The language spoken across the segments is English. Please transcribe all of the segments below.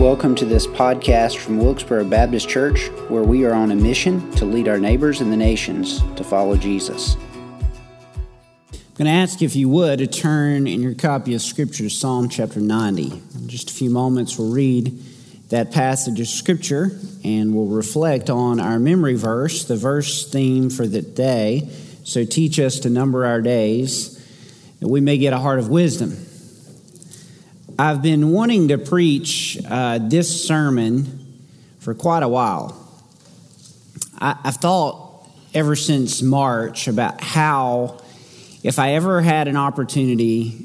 Welcome to this podcast from Wilkesboro Baptist Church, where we are on a mission to lead our neighbors and the nations to follow Jesus. I'm going to ask if you would to turn in your copy of Scripture to Psalm chapter 90. In just a few moments, we'll read that passage of Scripture and we'll reflect on our memory verse, the verse theme for the day. So teach us to number our days that we may get a heart of wisdom. I've been wanting to preach uh, this sermon for quite a while. I, have thought ever since March about how, if I ever had an opportunity,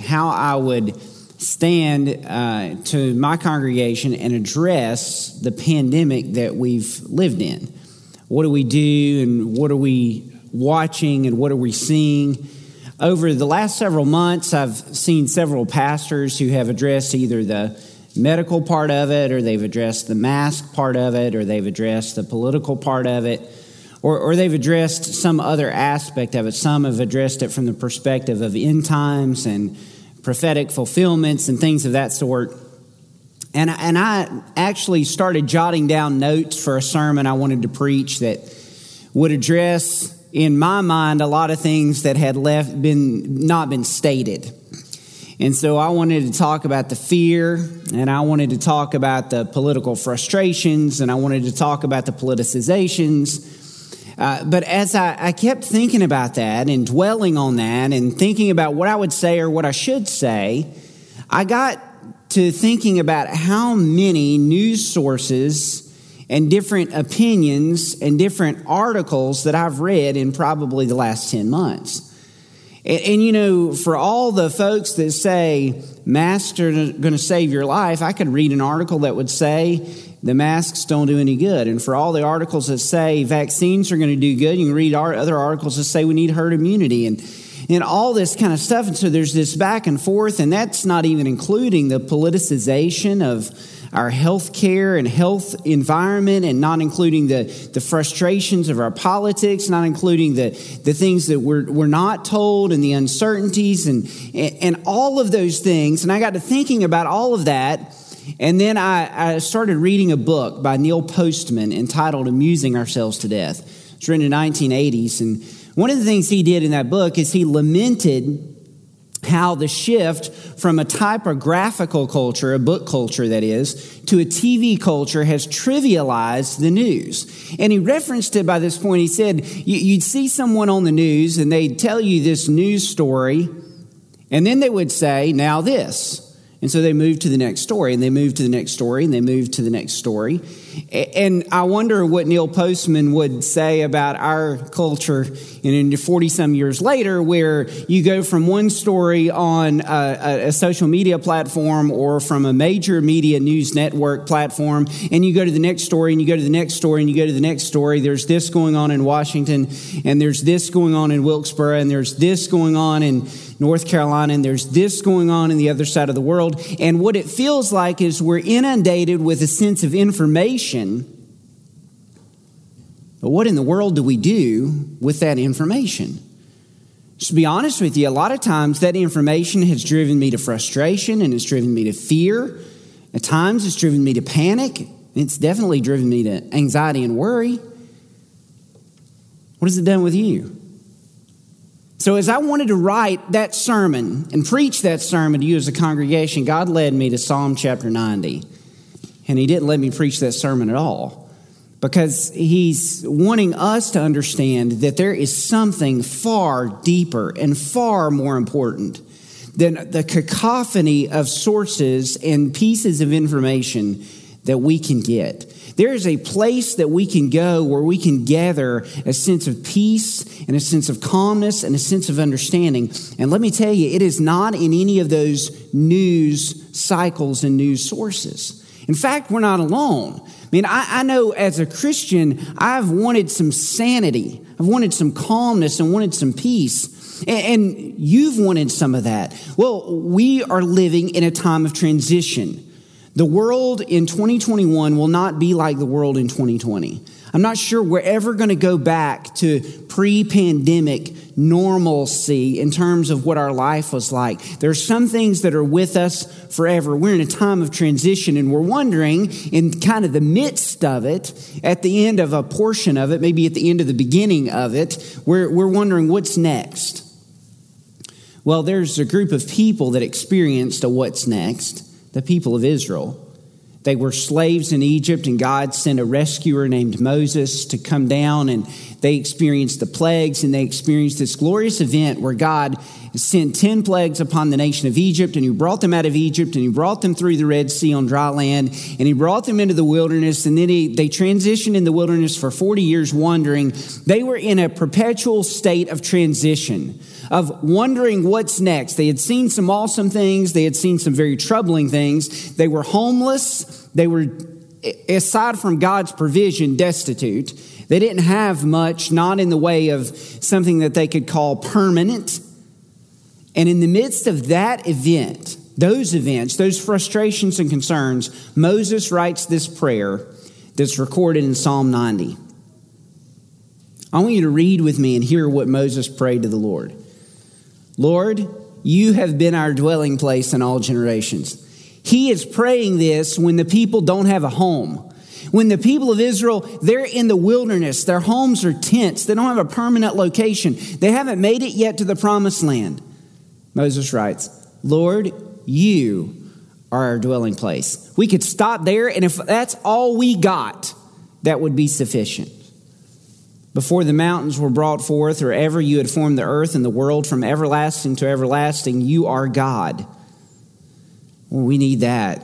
how I would stand uh, to my congregation and address the pandemic that we've lived in. What do we do, and what are we watching, and what are we seeing? Over the last several months, I've seen several pastors who have addressed either the medical part of it, or they've addressed the mask part of it, or they've addressed the political part of it, or, or they've addressed some other aspect of it. Some have addressed it from the perspective of end times and prophetic fulfillments and things of that sort. And, and I actually started jotting down notes for a sermon I wanted to preach that would address in my mind a lot of things that had left been not been stated. And so I wanted to talk about the fear, and I wanted to talk about the political frustrations, and I wanted to talk about the politicizations. Uh, but as I, I kept thinking about that and dwelling on that and thinking about what I would say or what I should say, I got to thinking about how many news sources and different opinions and different articles that I've read in probably the last 10 months. And, and, you know, for all the folks that say masks are going to save your life, I could read an article that would say the masks don't do any good. And for all the articles that say vaccines are going to do good, you can read other articles that say we need herd immunity and, and all this kind of stuff. And so there's this back and forth, and that's not even including the politicization of our health care and health environment, and not including the, the frustrations of our politics, not including the, the things that we're, we're not told and the uncertainties and, and all of those things. And I got to thinking about all of that. And then I, I started reading a book by Neil Postman entitled Amusing Ourselves to Death. It's written in the 1980s. And one of the things he did in that book is he lamented how the shift from a typographical culture, a book culture that is, to a TV culture has trivialized the news. And he referenced it by this point. He said, You'd see someone on the news and they'd tell you this news story, and then they would say, Now this. And so they moved to the next story, and they moved to the next story, and they moved to the next story. And I wonder what Neil Postman would say about our culture in 40 some years later, where you go from one story on a, a, social media platform or from a major media news network platform, and you go to the next story, and you go to the next story, and you go to the next story. There's this going on in Washington, and there's this going on in Wilkesboro, and there's this going on in North Carolina, and there's this going on in the other side of the world. And what it feels like is we're inundated with a sense of information. But what in the world do we do with that information? Just to be honest with you, a lot of times that information has driven me to frustration and it's driven me to fear. At times it's driven me to panic. It's definitely driven me to anxiety and worry. What has it done with you? So, as I wanted to write that sermon and preach that sermon to you as a congregation, God led me to Psalm chapter 90. And He didn't let me preach that sermon at all because He's wanting us to understand that there is something far deeper and far more important than the cacophony of sources and pieces of information that we can get. There is a place that we can go where we can gather a sense of peace and a sense of calmness and a sense of understanding. And let me tell you, it is not in any of those news cycles and news sources. In fact, we're not alone. I mean, I, I, know as a Christian, I've wanted some sanity. I've wanted some calmness and wanted some peace. And, and you've wanted some of that. Well, we are living in a time of transition. The world in 2021 will not be like the world in 2020. I'm not sure we're ever going to go back to pre pandemic normalcy in terms of what our life was like. There's some things that are with us forever. We're in a time of transition and we're wondering in kind of the midst of it, at the end of a portion of it, maybe at the end of the beginning of it, we're, we're wondering what's next. Well, there's a group of people that experienced a what's next, the people of Israel. They were slaves in Egypt, and God sent a rescuer named Moses to come down, and they experienced the plagues, and they experienced this glorious event where God sent 10 plagues upon the nation of Egypt, and He brought them out of Egypt, and He brought them through the Red Sea on dry land, and He brought them into the wilderness, and then he, they transitioned in the wilderness for 40 years wandering. They were in a perpetual state of transition of wondering what's next. They had seen some awesome things, they had seen some very troubling things. They were homeless, they were, aside from God's provision, destitute. They didn't have much, not in the way of something that they could call permanent. And in the midst of that event, those events, those frustrations and concerns, Moses writes this prayer that's recorded in Psalm 90. I want you to read with me and hear what Moses prayed to the Lord. Lord, you have been our dwelling place in all generations. He is praying this when the people don't have a home. When the people of Israel, they're in the wilderness, their homes are tents, they don't have a permanent location, they haven't made it yet to the promised land. Moses writes, Lord, you are our dwelling place. We could stop there, and if that's all we got, that would be sufficient. Before the mountains were brought forth, or ever you had formed the earth and the world from everlasting to everlasting, you are God. Well, we need that.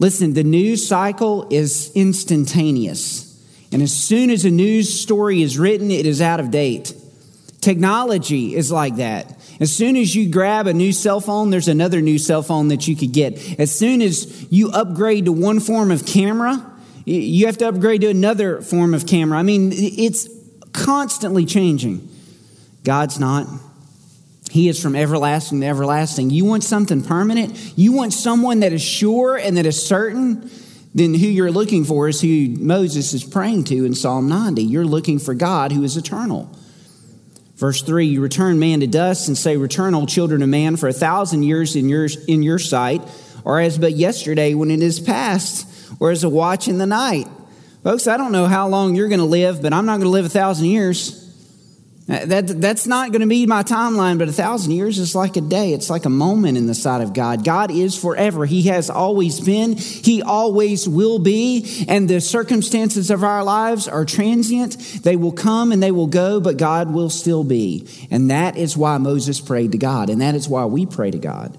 Listen, the news cycle is instantaneous. And as soon as a news story is written, it is out of date. Technology is like that. As soon as you grab a new cell phone, there's another new cell phone that you could get. As soon as you upgrade to one form of camera, you have to upgrade to another form of camera. I mean, it's constantly changing. God's not. He is from everlasting to everlasting. You want something permanent? You want someone that is sure and that is certain? Then who you're looking for is who Moses is praying to in Psalm 90. You're looking for God who is eternal. Verse 3 You return man to dust and say, Return, O children of man, for a thousand years in your, in your sight, or as but yesterday when it is past or as a watch in the night. Folks, I don't know how long you're going to live, but I'm not going to live a thousand years. Uh, that, that's not going to be my timeline, but a thousand years is like a day. It's like a moment in the sight of God. God is forever. He has always been. He always will be. And the circumstances of our lives are transient. They will come and they will go, but God will still be. And that is why Moses prayed to God. And that is why we pray to God.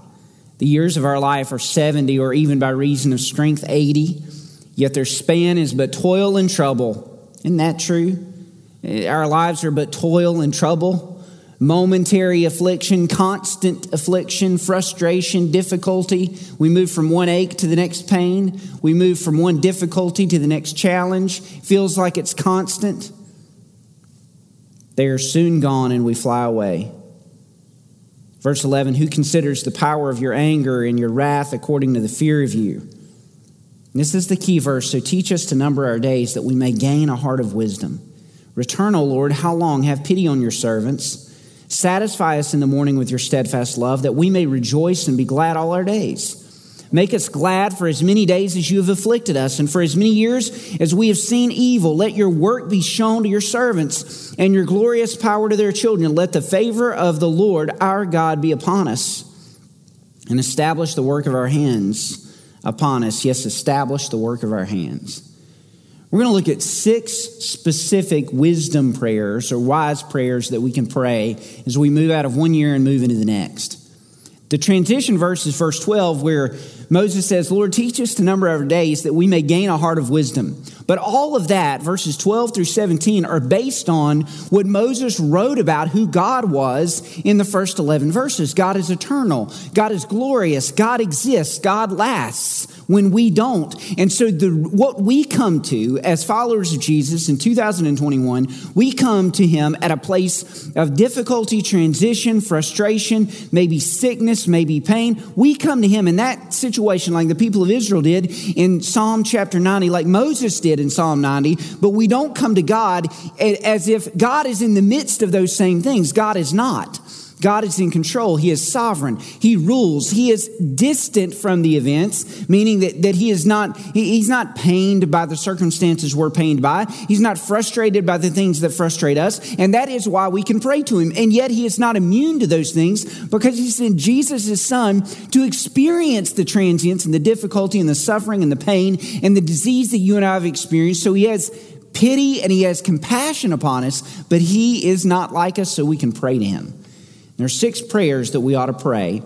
The years of our life are 70 or even by reason of strength 80, yet their span is but toil and trouble. Isn't that true? Eh, our lives are but toil and trouble, momentary affliction, constant affliction, frustration, difficulty. We move from one ache to the next pain. We move from one difficulty to the next challenge. Feels like it's constant. They are soon gone and we fly away. Verse 11, who considers the power of your anger and your wrath according to the fear of you? This is the key verse. So teach us to number our days that we may gain a heart of wisdom. Return, O Lord, how long? Have pity on your servants. Satisfy us in the morning with your steadfast love, that we may rejoice and be glad all our days. Make us glad for as many days as you have afflicted us, and for as many years as we have seen evil. Let your work be shown to your servants, and your glorious power to their children. Let the favor of the Lord our God be upon us, and establish the work of our hands upon us. Yes, establish the work of our hands. We're going to look at six specific wisdom prayers or wise prayers that we can pray as we move out of one year and move into the next. The transition verse is verse 12, where Moses says, Lord, teach us to number our days that we may gain a heart of wisdom. But all of that, verses 12 through 17, are based on what Moses wrote about who God was in the first 11 verses. God is eternal. God is glorious. God exists. God lasts when we don't. And so the, what we come to as followers of Jesus in 2021, we come to him at a place of difficulty, transition, frustration, maybe sickness, maybe pain. We come to him in that situation like the people of Israel did in Psalm chapter 90, like Moses did in Psalm 90, but we don't come to God as if God is in the midst of those same things. God is not. God is in control. He is sovereign. He rules. He is distant from the events, meaning that, that he is not, he, he's not pained by the circumstances we're pained by. He's not frustrated by the things that frustrate us. And that is why we can pray to him. And yet he is not immune to those things because he sent Jesus, his son, to experience the transience and the difficulty and the suffering and the pain and the disease that you and I have experienced. So he has pity and he has compassion upon us, but he is not like us, so we can pray to him. There are six prayers that we ought to pray.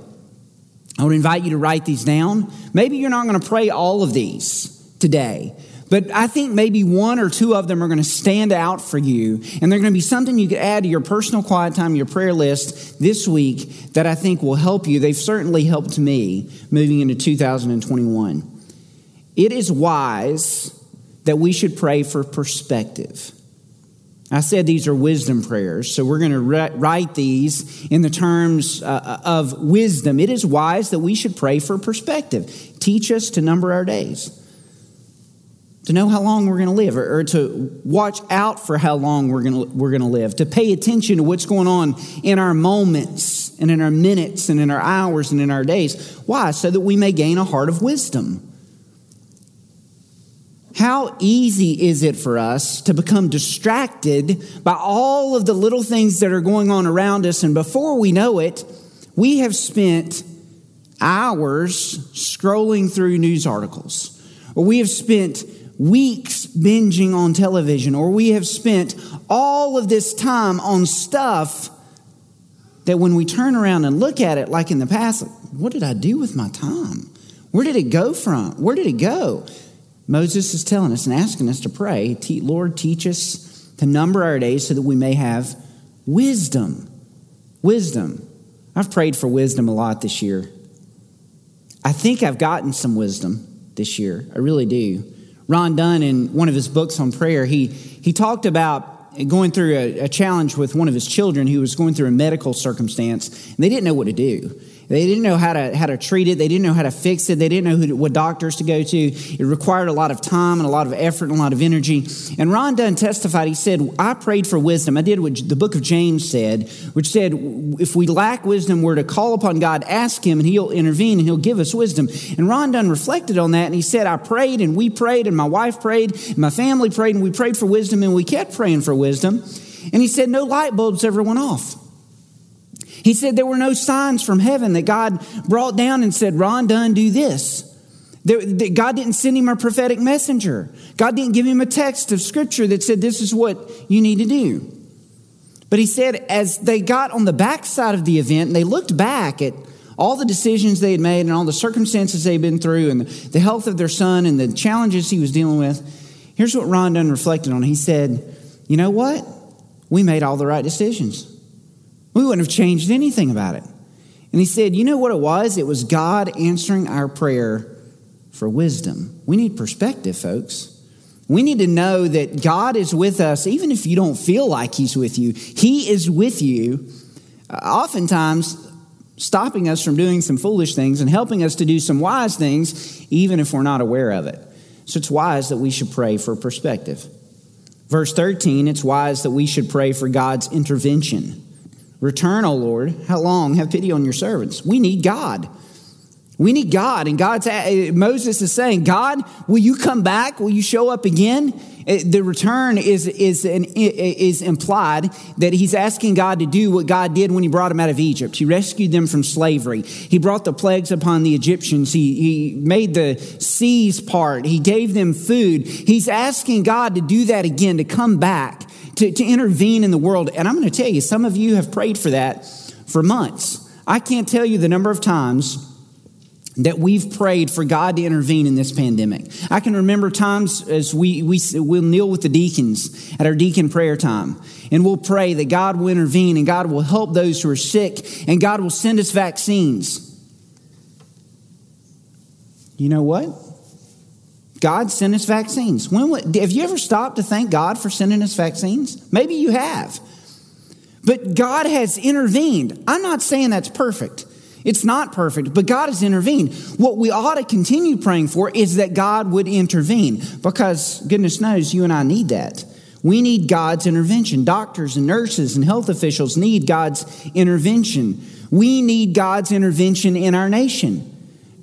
I would invite you to write these down. Maybe you're not going to pray all of these today, but I think maybe one or two of them are going to stand out for you, and they're going to be something you could add to your personal quiet time, your prayer list this week that I think will help you. They've certainly helped me moving into 2021. It is wise that we should pray for perspective. I said these are wisdom prayers, so we're going to write these in the terms uh, uh, of wisdom. It is wise that we should pray for perspective. Teach us to number our days, to know how long we're going to live, or, or to watch out for how long we're going we're going to live, to pay attention to what's going on in our moments and in our minutes and in our hours and in our days. Why? So that we may gain a heart of wisdom. How easy is it for us to become distracted by all of the little things that are going on around us? And before we know it, we have spent hours scrolling through news articles, or we have spent weeks binging on television, or we have spent all of this time on stuff that when we turn around and look at it, like in the past, what did I do with my time? Where did it go from? Where did it go? Moses is telling us and asking us to pray, Lord, teach us to number our days so that we may have wisdom. Wisdom. I've prayed for wisdom a lot this year. I think I've gotten some wisdom this year. I really do. Ron Dunn, in one of his books on prayer, he, he talked about going through a, a challenge with one of his children who was going through a medical circumstance, and they didn't know what to do. They didn't know how to, how to treat it. They didn't know how to fix it. They didn't know who, what doctors to go to. It required a lot of time and a lot of effort and a lot of energy. And Ron Dunn testified, he said, I prayed for wisdom. I did what the book of James said, which said, if we lack wisdom, we're to call upon God, ask him, and he'll intervene and he'll give us wisdom. And Ron Dunn reflected on that and he said, I prayed and we prayed and my wife prayed, and my family prayed, and we prayed for wisdom and we kept praying for wisdom. And he said, no light bulbs ever went off. He said there were no signs from heaven that God brought down and said, Ron Dunn, do this. God didn't send him a prophetic messenger. God didn't give him a text of scripture that said, This is what you need to do. But he said, as they got on the backside of the event and they looked back at all the decisions they had made and all the circumstances they'd been through and the health of their son and the challenges he was dealing with, here's what Ron Dunn reflected on. He said, You know what? We made all the right decisions. We wouldn't have changed anything about it. And he said, You know what it was? It was God answering our prayer for wisdom. We need perspective, folks. We need to know that God is with us, even if you don't feel like He's with you. He is with you, uh, oftentimes stopping us from doing some foolish things and helping us to do some wise things, even if we're not aware of it. So it's wise that we should pray for perspective. Verse 13, it's wise that we should pray for God's intervention. Return, O Lord. How long? Have pity on your servants. We need God. We need God. And God's, eh, eh, Moses is saying, God, will you come back? Will you show up again? Eh, the return is, is, an, is implied that he's asking God to do what God did when he brought them out of Egypt. He rescued them from slavery. He brought the plagues upon the Egyptians. He, he made the seas part. He gave them food. He's asking God to do that again, to come back to, to intervene in the world. And I'm going to tell you, some of you have prayed for that for months. I can't tell you the number of times that we've prayed for God to intervene in this pandemic. I can remember times as we, we, we'll kneel with the deacons at our deacon prayer time, and we'll pray that God will intervene and God will help those who are sick, and God will send us vaccines. You know what? God sent us vaccines. When, have you ever stopped to thank God for sending us vaccines? Maybe you have. But God has intervened. I'm not saying that's perfect. It's not perfect, but God has intervened. What we ought to continue praying for is that God would intervene because goodness knows you and I need that. We need God's intervention. Doctors and nurses and health officials need God's intervention. We need God's intervention in our nation.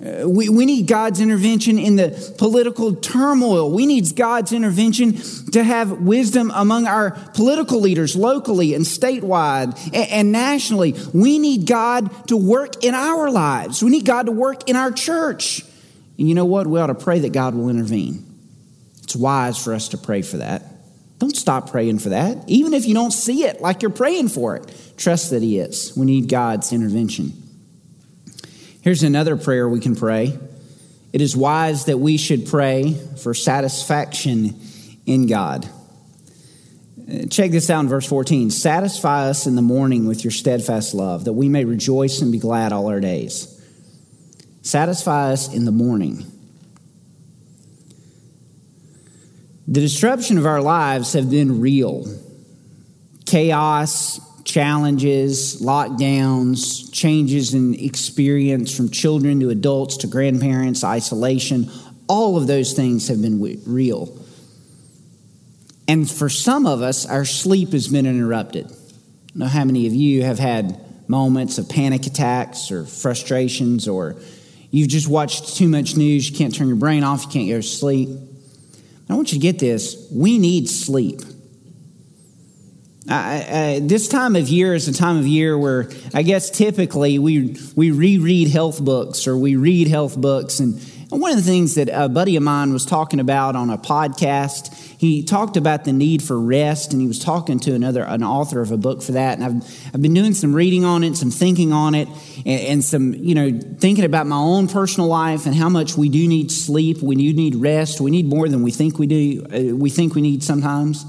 Uh, we, we need God's intervention in the political turmoil. We need God's intervention to have wisdom among our political leaders locally and statewide and, and nationally. We need God to work in our lives. We need God to work in our church. And you know what? We ought to pray that God will intervene. It's wise for us to pray for that. Don't stop praying for that. Even if you don't see it like you're praying for it, trust that He is. We need God's intervention. Here's another prayer we can pray. It is wise that we should pray for satisfaction in God. Uh, check this out in verse 14. Satisfy us in the morning with your steadfast love, that we may rejoice and be glad all our days. Satisfy us in the morning. The disruption of our lives have been real. Chaos, challenges, lockdowns, changes in experience from children to adults to grandparents, isolation, all of those things have been real. And for some of us, our sleep has been interrupted. I know how many of you have had moments of panic attacks or frustrations, or you've just watched too much news, you can't turn your brain off, you can't go to sleep. I want you to get this we need sleep. I, I, this time of year is a time of year where I guess typically we we reread health books or we read health books. And, and one of the things that a buddy of mine was talking about on a podcast he talked about the need for rest and he was talking to another an author of a book for that. And I've, I've been doing some reading on it some thinking on it and, and some you know thinking about my own personal life and how much we do need sleep. We do need rest. We need more than we think we do uh, we think we need sometimes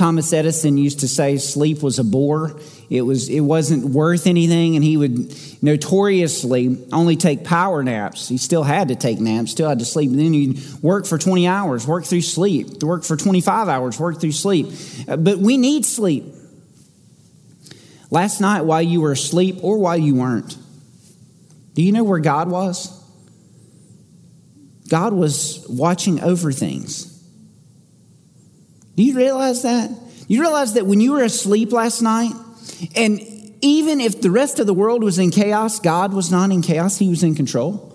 Thomas Edison used to say sleep was a bore. It, was, it wasn't worth anything, and he would notoriously only take power naps. He still had to take naps, still had to sleep. And then he'd work for 20 hours, work through sleep, work for 25 hours, work through sleep. Uh, but we need sleep. Last night, while you were asleep or while you weren't, do you know where God was? God was watching over things. Do you realize that? You realize that when you were asleep last night, and even if the rest of the world was in chaos, God was not in chaos, He was in control.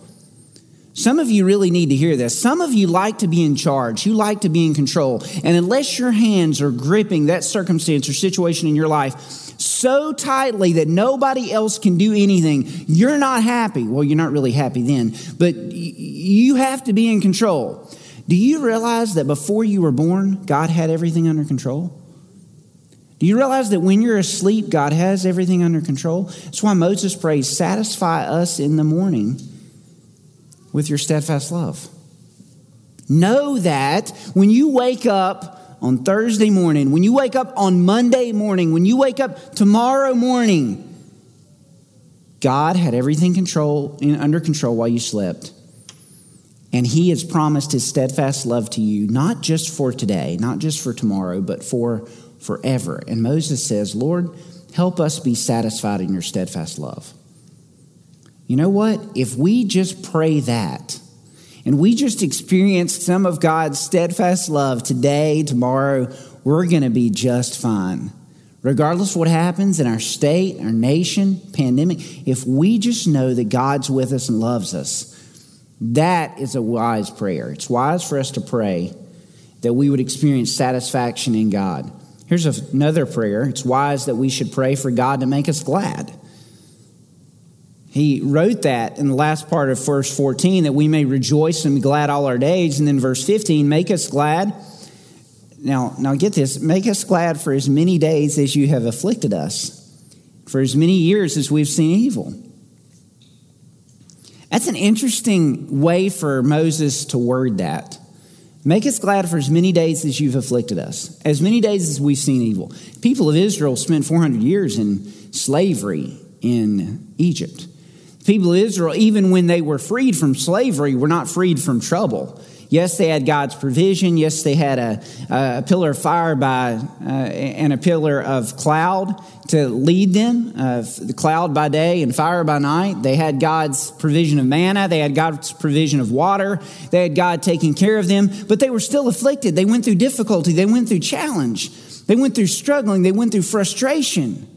Some of you really need to hear this. Some of you like to be in charge. You like to be in control. And unless your hands are gripping that circumstance or situation in your life so tightly that nobody else can do anything, you're not happy. Well, you're not really happy then, but you have to be in control. Do you realize that before you were born, God had everything under control? Do you realize that when you're asleep, God has everything under control? That's why Moses prays, Satisfy us in the morning with your steadfast love. Know that when you wake up on Thursday morning, when you wake up on Monday morning, when you wake up tomorrow morning, God had everything control, under control while you slept. And he has promised his steadfast love to you, not just for today, not just for tomorrow, but for forever. And Moses says, Lord, help us be satisfied in your steadfast love. You know what? If we just pray that, and we just experience some of God's steadfast love today, tomorrow, we're going to be just fine. Regardless of what happens in our state, our nation, pandemic, if we just know that God's with us and loves us, that is a wise prayer. It's wise for us to pray that we would experience satisfaction in God. Here's another prayer. It's wise that we should pray for God to make us glad. He wrote that in the last part of verse 14 that we may rejoice and be glad all our days. And then verse 15, make us glad. Now, now get this make us glad for as many days as you have afflicted us, for as many years as we've seen evil. That's an interesting way for Moses to word that. Make us glad for as many days as you've afflicted us, as many days as we've seen evil. People of Israel spent 400 years in slavery in Egypt. People of Israel, even when they were freed from slavery, were not freed from trouble. Yes, they had God's provision. Yes, they had a, a pillar of fire by uh, and a pillar of cloud to lead them. Uh, the cloud by day and fire by night. They had God's provision of manna. They had God's provision of water. They had God taking care of them. But they were still afflicted. They went through difficulty. They went through challenge. They went through struggling. They went through frustration.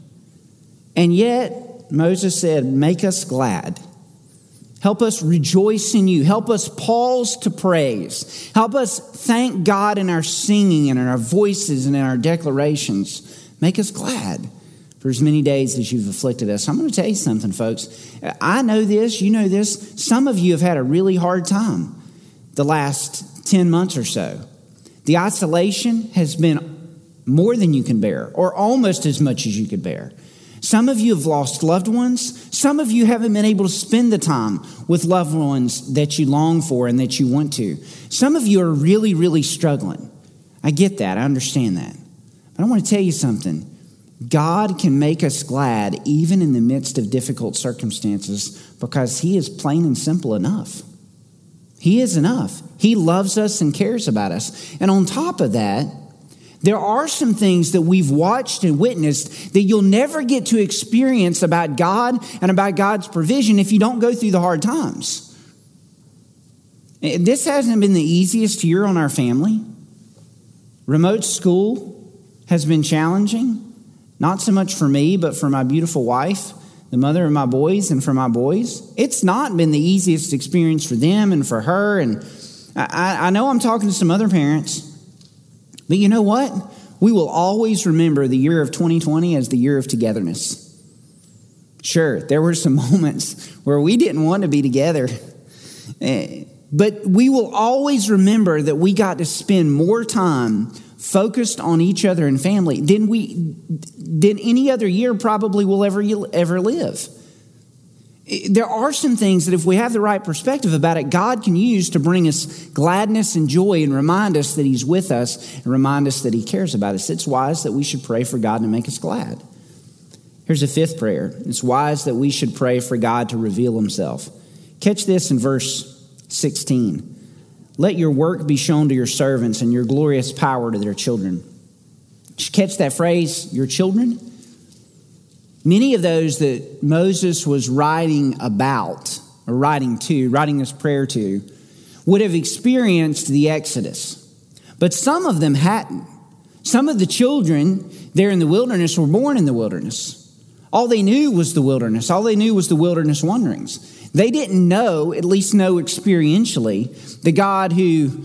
And yet Moses said, "Make us glad." Help us rejoice in you. Help us pause to praise. Help us thank God in our singing and in our voices and in our declarations. Make us glad for as many days as you've afflicted us. I'm going to tell you something, folks. I know this, you know this. Some of you have had a really hard time the last 10 months or so. The isolation has been more than you can bear, or almost as much as you could bear. Some of you have lost loved ones. Some of you haven't been able to spend the time with loved ones that you long for and that you want to. Some of you are really, really struggling. I get that. I understand that. But I want to tell you something. God can make us glad even in the midst of difficult circumstances because He is plain and simple enough. He is enough. He loves us and cares about us. And on top of that, there are some things that we've watched and witnessed that you'll never get to experience about God and about God's provision if you don't go through the hard times. This hasn't been the easiest year on our family. Remote school has been challenging, not so much for me, but for my beautiful wife, the mother of my boys, and for my boys. It's not been the easiest experience for them and for her. And I, I know I'm talking to some other parents but you know what? We will always remember the year of 2020 as the year of togetherness. Sure, there were some moments where we didn't want to be together. Eh, but we will always remember that we got to spend more time focused on each other and family than we than any other year probably will ever ever live there are some things that if we have the right perspective about it, God can use to bring us gladness and joy and remind us that He's with us and remind us that He cares about us. It's wise that we should pray for God to make us glad. Here's a fifth prayer it's wise that we should pray for God to reveal Himself. Catch this in verse 16. Let your work be shown to your servants and your glorious power to their children. Catch that phrase, your children? Many of those that Moses was writing about, or writing to, writing this prayer to, would have experienced the Exodus. But some of them hadn't. Some of the children there in the wilderness were born in the wilderness. All they knew was the wilderness. All they knew was the wilderness wanderings. They didn't know, at least know experientially, the God who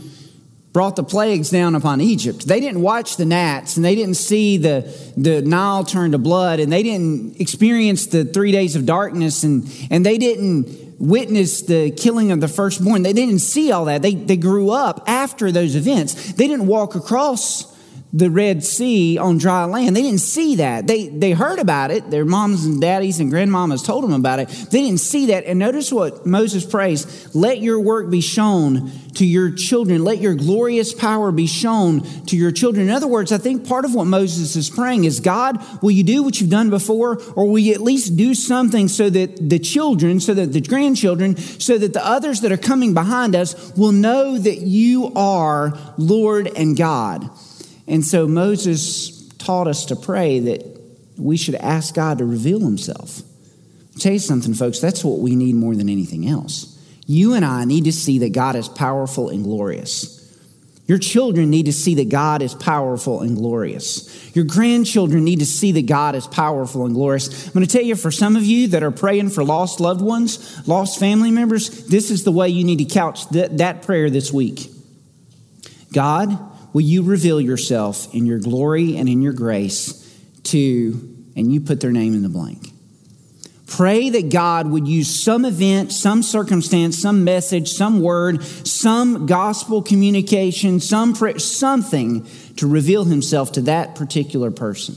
brought the plagues down upon Egypt. They didn't watch the gnats and they didn't see the, the Nile turn to blood and they didn't experience the three days of darkness and, and they didn't witness the killing of the firstborn. They didn't see all that. They, they grew up after those events. They didn't walk across the Red Sea on dry land. They didn't see that. They, they heard about it. Their moms and daddies and grandmamas told them about it. They didn't see that. And notice what Moses prays let your work be shown to your children. Let your glorious power be shown to your children. In other words, I think part of what Moses is praying is God, will you do what you've done before? Or will you at least do something so that the children, so that the grandchildren, so that the others that are coming behind us will know that you are Lord and God? And so Moses taught us to pray that we should ask God to reveal himself. I'll tell you something, folks, that's what we need more than anything else. You and I need to see that God is powerful and glorious. Your children need to see that God is powerful and glorious. Your grandchildren need to see that God is powerful and glorious. I'm going to tell you, for some of you that are praying for lost loved ones, lost family members, this is the way you need to couch that, that prayer this week. God, will you reveal yourself in your glory and in your grace to, and you put their name in the blank. Pray that God would use some event, some circumstance, some message, some word, some gospel communication, some something to reveal himself to that particular person.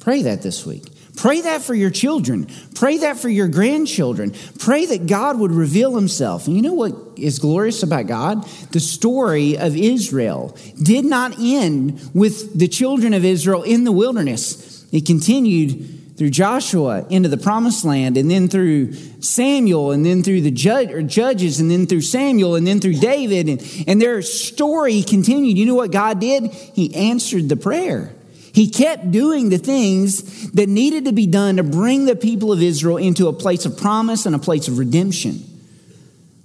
Pray that this week. Pray that for your children. Pray that for your grandchildren. Pray that God would reveal himself. And you know what is glorious about God? The story of Israel did not end with the children of Israel in the wilderness. It continued through Joshua into the promised land, and then through Samuel, and then through the judge, judges, and then through Samuel, and then through David. And, and their story continued. You know what God did? He answered the prayer. He kept doing the things that needed to be done to bring the people of Israel into a place of promise and a place of redemption.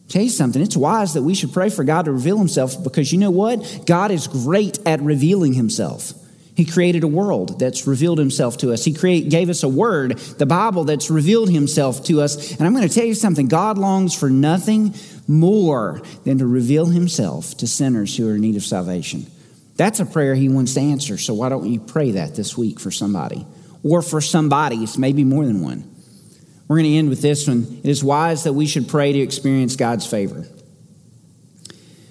tell you something, it's wise that we should pray for God to reveal himself because you know what? God is great at revealing himself. He created a world that's revealed himself to us. He create, gave us a word, the Bible, that's revealed himself to us. And I'm going to tell you something God longs for nothing more than to reveal himself to sinners who are in need of salvation. That's a prayer he wants to answer. So why don't you pray that this week for somebody? Or for somebody's, maybe more than one. We're going to end with this one. It is wise that we should pray to experience God's favor.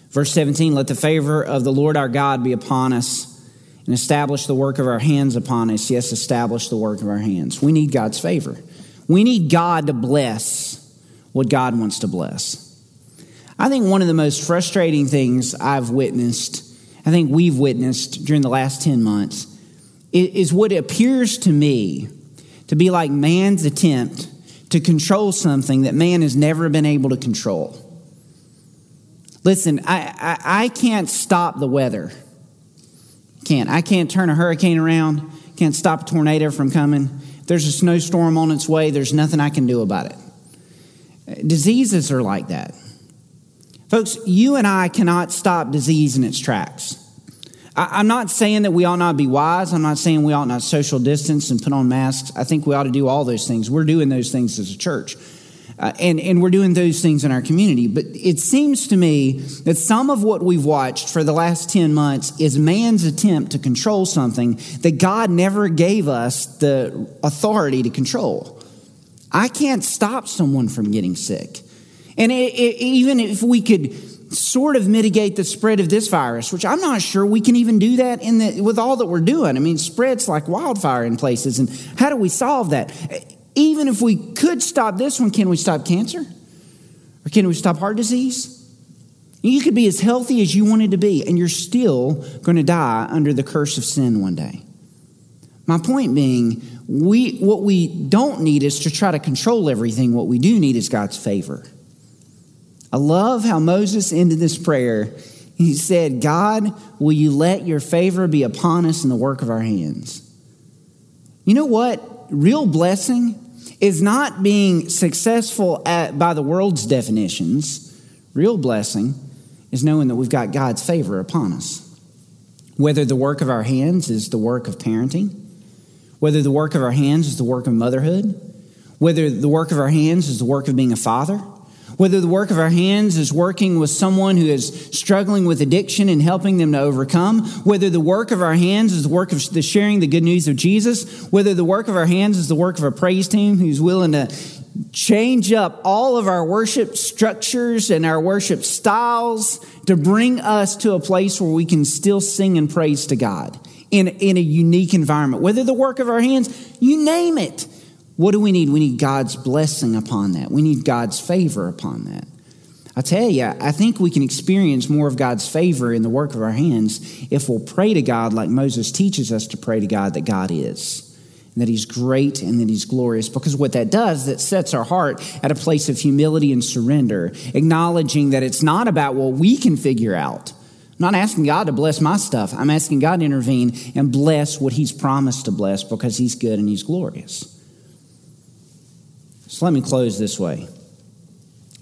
Verse 17 Let the favor of the Lord our God be upon us and establish the work of our hands upon us. Yes, establish the work of our hands. We need God's favor. We need God to bless what God wants to bless. I think one of the most frustrating things I've witnessed I think we've witnessed during the last 10 months is what appears to me to be like man's attempt to control something that man has never been able to control. Listen, I, I, I can't stop the weather. Can't. I can't turn a hurricane around, can't stop a tornado from coming. If there's a snowstorm on its way, there's nothing I can do about it. Diseases are like that. Folks, you and I cannot stop disease in its tracks. I, am not saying that we ought not be wise. I'm not saying we ought not social distance and put on masks. I think we ought to do all those things. We're doing those things as a church. Uh, and, and we're doing those things in our community. But it seems to me that some of what we've watched for the last 10 months is man's attempt to control something that God never gave us the authority to control. I can't stop someone from getting sick. And it, it, even if we could sort of mitigate the spread of this virus, which I'm not sure we can even do that in the, with all that we're doing. I mean, spreads like wildfire in places. And how do we solve that? Even if we could stop this one, can we stop cancer? Or can we stop heart disease? You could be as healthy as you wanted to be, and you're still going to die under the curse of sin one day. My point being, we, what we don't need is to try to control everything. What we do need is God's favor. I love how Moses ended this prayer. He said, God, will you let your favor be upon us in the work of our hands? You know what? Real blessing is not being successful at, by the world's definitions. Real blessing is knowing that we've got God's favor upon us. Whether the work of our hands is the work of parenting, whether the work of our hands is the work of motherhood, whether the work of our hands is the work of being a father, whether the work of our hands is working with someone who is struggling with addiction and helping them to overcome, whether the work of our hands is the work of the sharing the good news of Jesus, whether the work of our hands is the work of a praise team who's willing to change up all of our worship structures and our worship styles to bring us to a place where we can still sing and praise to God in, in a unique environment. Whether the work of our hands, you name it. What do we need? We need God's blessing upon that. We need God's favor upon that. I tell you, I think we can experience more of God's favor in the work of our hands if we'll pray to God like Moses teaches us to pray to God that God is, that He's great and that He's glorious. Because what that does, that sets our heart at a place of humility and surrender, acknowledging that it's not about what we can figure out. I'm not asking God to bless my stuff. I'm asking God to intervene and bless what He's promised to bless because He's good and He's glorious. So let me close this way.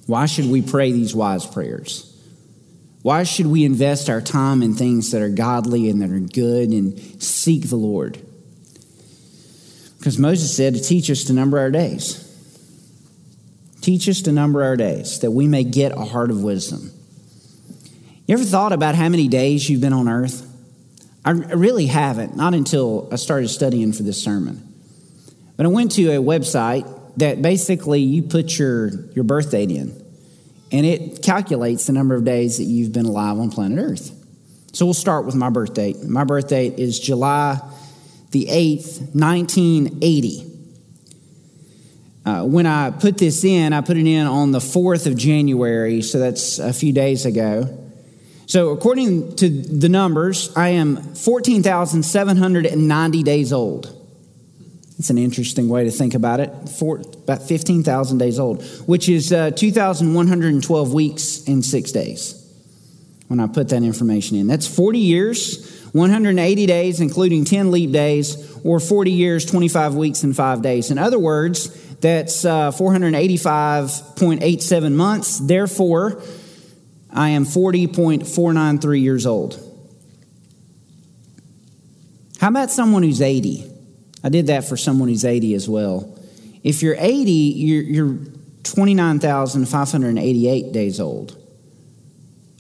Why should we pray these wise prayers? Why should we invest our time in things that are godly and that are good and seek the Lord? Because Moses said to teach us to number our days. Teach us to number our days that we may get a heart of wisdom. You ever thought about how many days you've been on earth? I really haven't, not until I started studying for this sermon. But I went to a website that basically you put your, your birth date in, and it calculates the number of days that you've been alive on planet Earth. So we'll start with my birth date. My birth date is July the 8th, 1980. Uh, when I put this in, I put it in on the 4th of January, so that's a few days ago. So, according to the numbers, I am 14,790 days old. It's an interesting way to think about it. Four, about 15,000 days old, which is uh, 2,112 weeks and six days when I put that information in. That's 40 years, 180 days, including 10 leap days, or 40 years, 25 weeks, and five days. In other words, that's uh, 485.87 months. Therefore, I am 40.493 years old. How about someone who's 80? I did that for someone who's 80 as well. If you're 80, you're, you're 29,588 days old,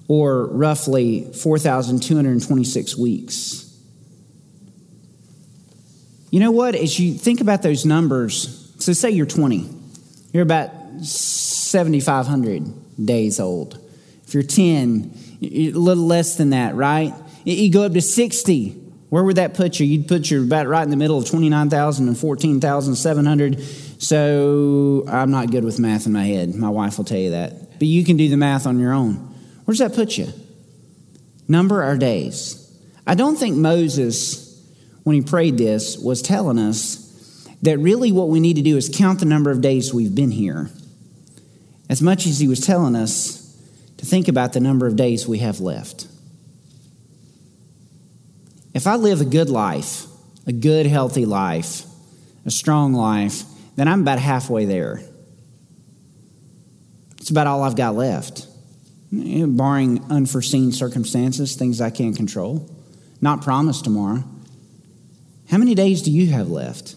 or roughly 4,226 weeks. You know what? As you think about those numbers, so say you're 20, you're about 7,500 days old. If you're 10, a little less than that, right? You go up to 60, where would that put you? You'd put you about right in the middle of 29,000 and 14,700. So I'm not good with math in my head. My wife will tell you that. But you can do the math on your own. Where does that put you? Number our days. I don't think Moses, when he prayed this, was telling us that really what we need to do is count the number of days we've been here. As much as he was telling us to think about the number of days we have left. If I live a good life, a good, healthy life, a strong life, then I'm about halfway there. It's about all I've got left, eh, barring unforeseen circumstances, things I can't control, not promised tomorrow. How many days do you have left?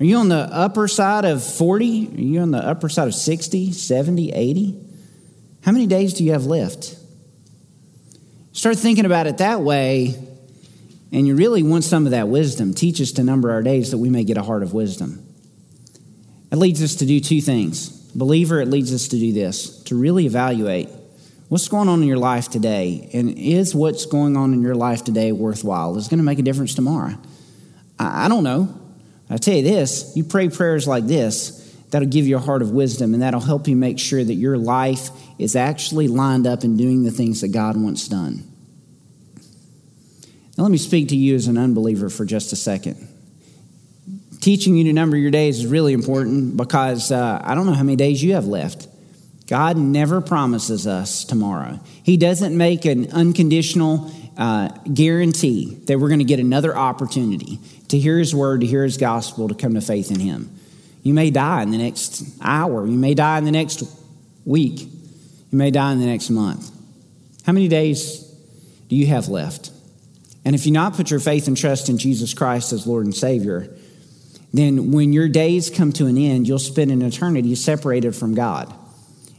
Are you on the upper side of 40? Are you on the upper side of 60, 70, 80? How many days do you have left? Start thinking about it that way and you really want some of that wisdom. Teach us to number our days that we may get a heart of wisdom. It leads us to do two things. Believer, it leads us to do this to really evaluate what's going on in your life today, and is what's going on in your life today worthwhile? Is it going to make a difference tomorrow? I, I don't know. I tell you this you pray prayers like this, that'll give you a heart of wisdom, and that'll help you make sure that your life is actually lined up in doing the things that God wants done. Now, let me speak to you as an unbeliever for just a second. Teaching you to number your days is really important because uh, I don't know how many days you have left. God never promises us tomorrow. He doesn't make an unconditional uh, guarantee that we're going to get another opportunity to hear His word, to hear His gospel, to come to faith in Him. You may die in the next hour. You may die in the next week. You may die in the next month. How many days do you have left? And if you not put your faith and trust in Jesus Christ as Lord and Savior, then when your days come to an end, you'll spend an eternity separated from God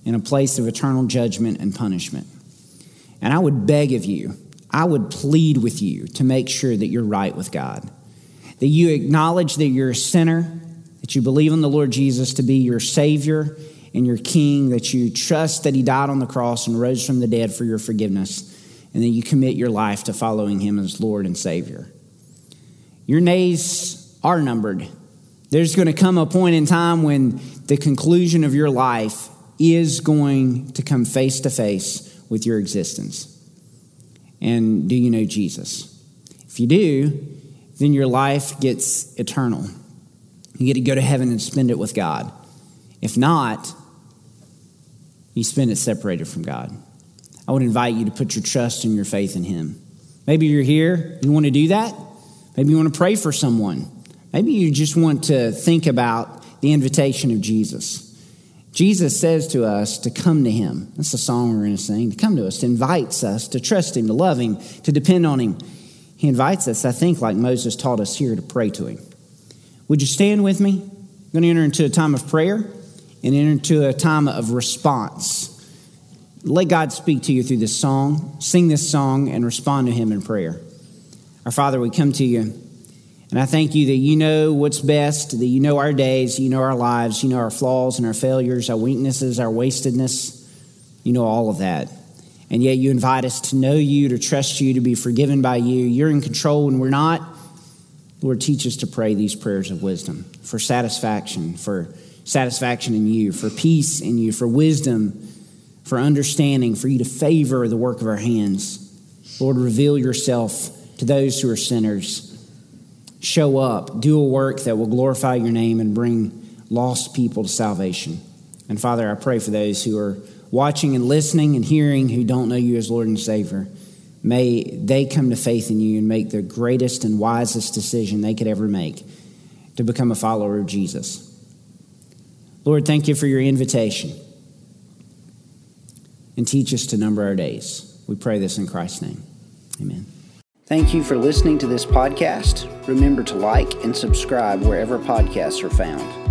in a place of eternal judgment and punishment. And I would beg of you, I would plead with you to make sure that you're right with God, that you acknowledge that you're a sinner, that you believe in the Lord Jesus to be your Savior and your King, that you trust that He died on the cross and rose from the dead for your forgiveness and then you commit your life to following Him as Lord and Savior. Your days are numbered. There's going to come a point in time when the conclusion of your life is going to come face to face with your existence. And do you know Jesus? If you do, then your life gets eternal. You get to go to heaven and spend it with God. If not, you spend it separated from God. I would invite you to put your trust and your faith in Him. Maybe you're here, you want to do that. Maybe you want to pray for someone. Maybe you just want to think about the invitation of Jesus. Jesus says to us to come to Him. That's the song we're going to sing. To come to us, to invites us to trust Him, to love Him, to depend on Him. He invites us, I think, like Moses taught us here, to pray to Him. Would you stand with me? I'm going to enter into a time of prayer and enter into a time of response let God speak to you through this song. Sing this song and respond to Him in prayer. Our Father, we come to you, and I thank you that you know what's best, that you know our days, you know our lives, you know our flaws and our failures, our weaknesses, our wastedness. You know all of that. And yet you invite us to know you, to trust you, to be forgiven by you. You're in control when we're not. Lord, teach us to pray these prayers of wisdom for satisfaction, for satisfaction in you, for peace in you, for wisdom, for understanding, for you to favor the work of our hands. Lord, reveal yourself to those who are sinners. Show up, do a work that will glorify your name and bring lost people to salvation. And Father, I pray for those who are watching and listening and hearing who don't know you as Lord and Savior. May they come to faith in you and make the greatest and wisest decision they could ever make to become a follower of Jesus. Lord, thank you for your invitation. And teach us to number our days. We pray this in Christ's name. Amen. Thank you for listening to this podcast. Remember to like and subscribe wherever podcasts are found.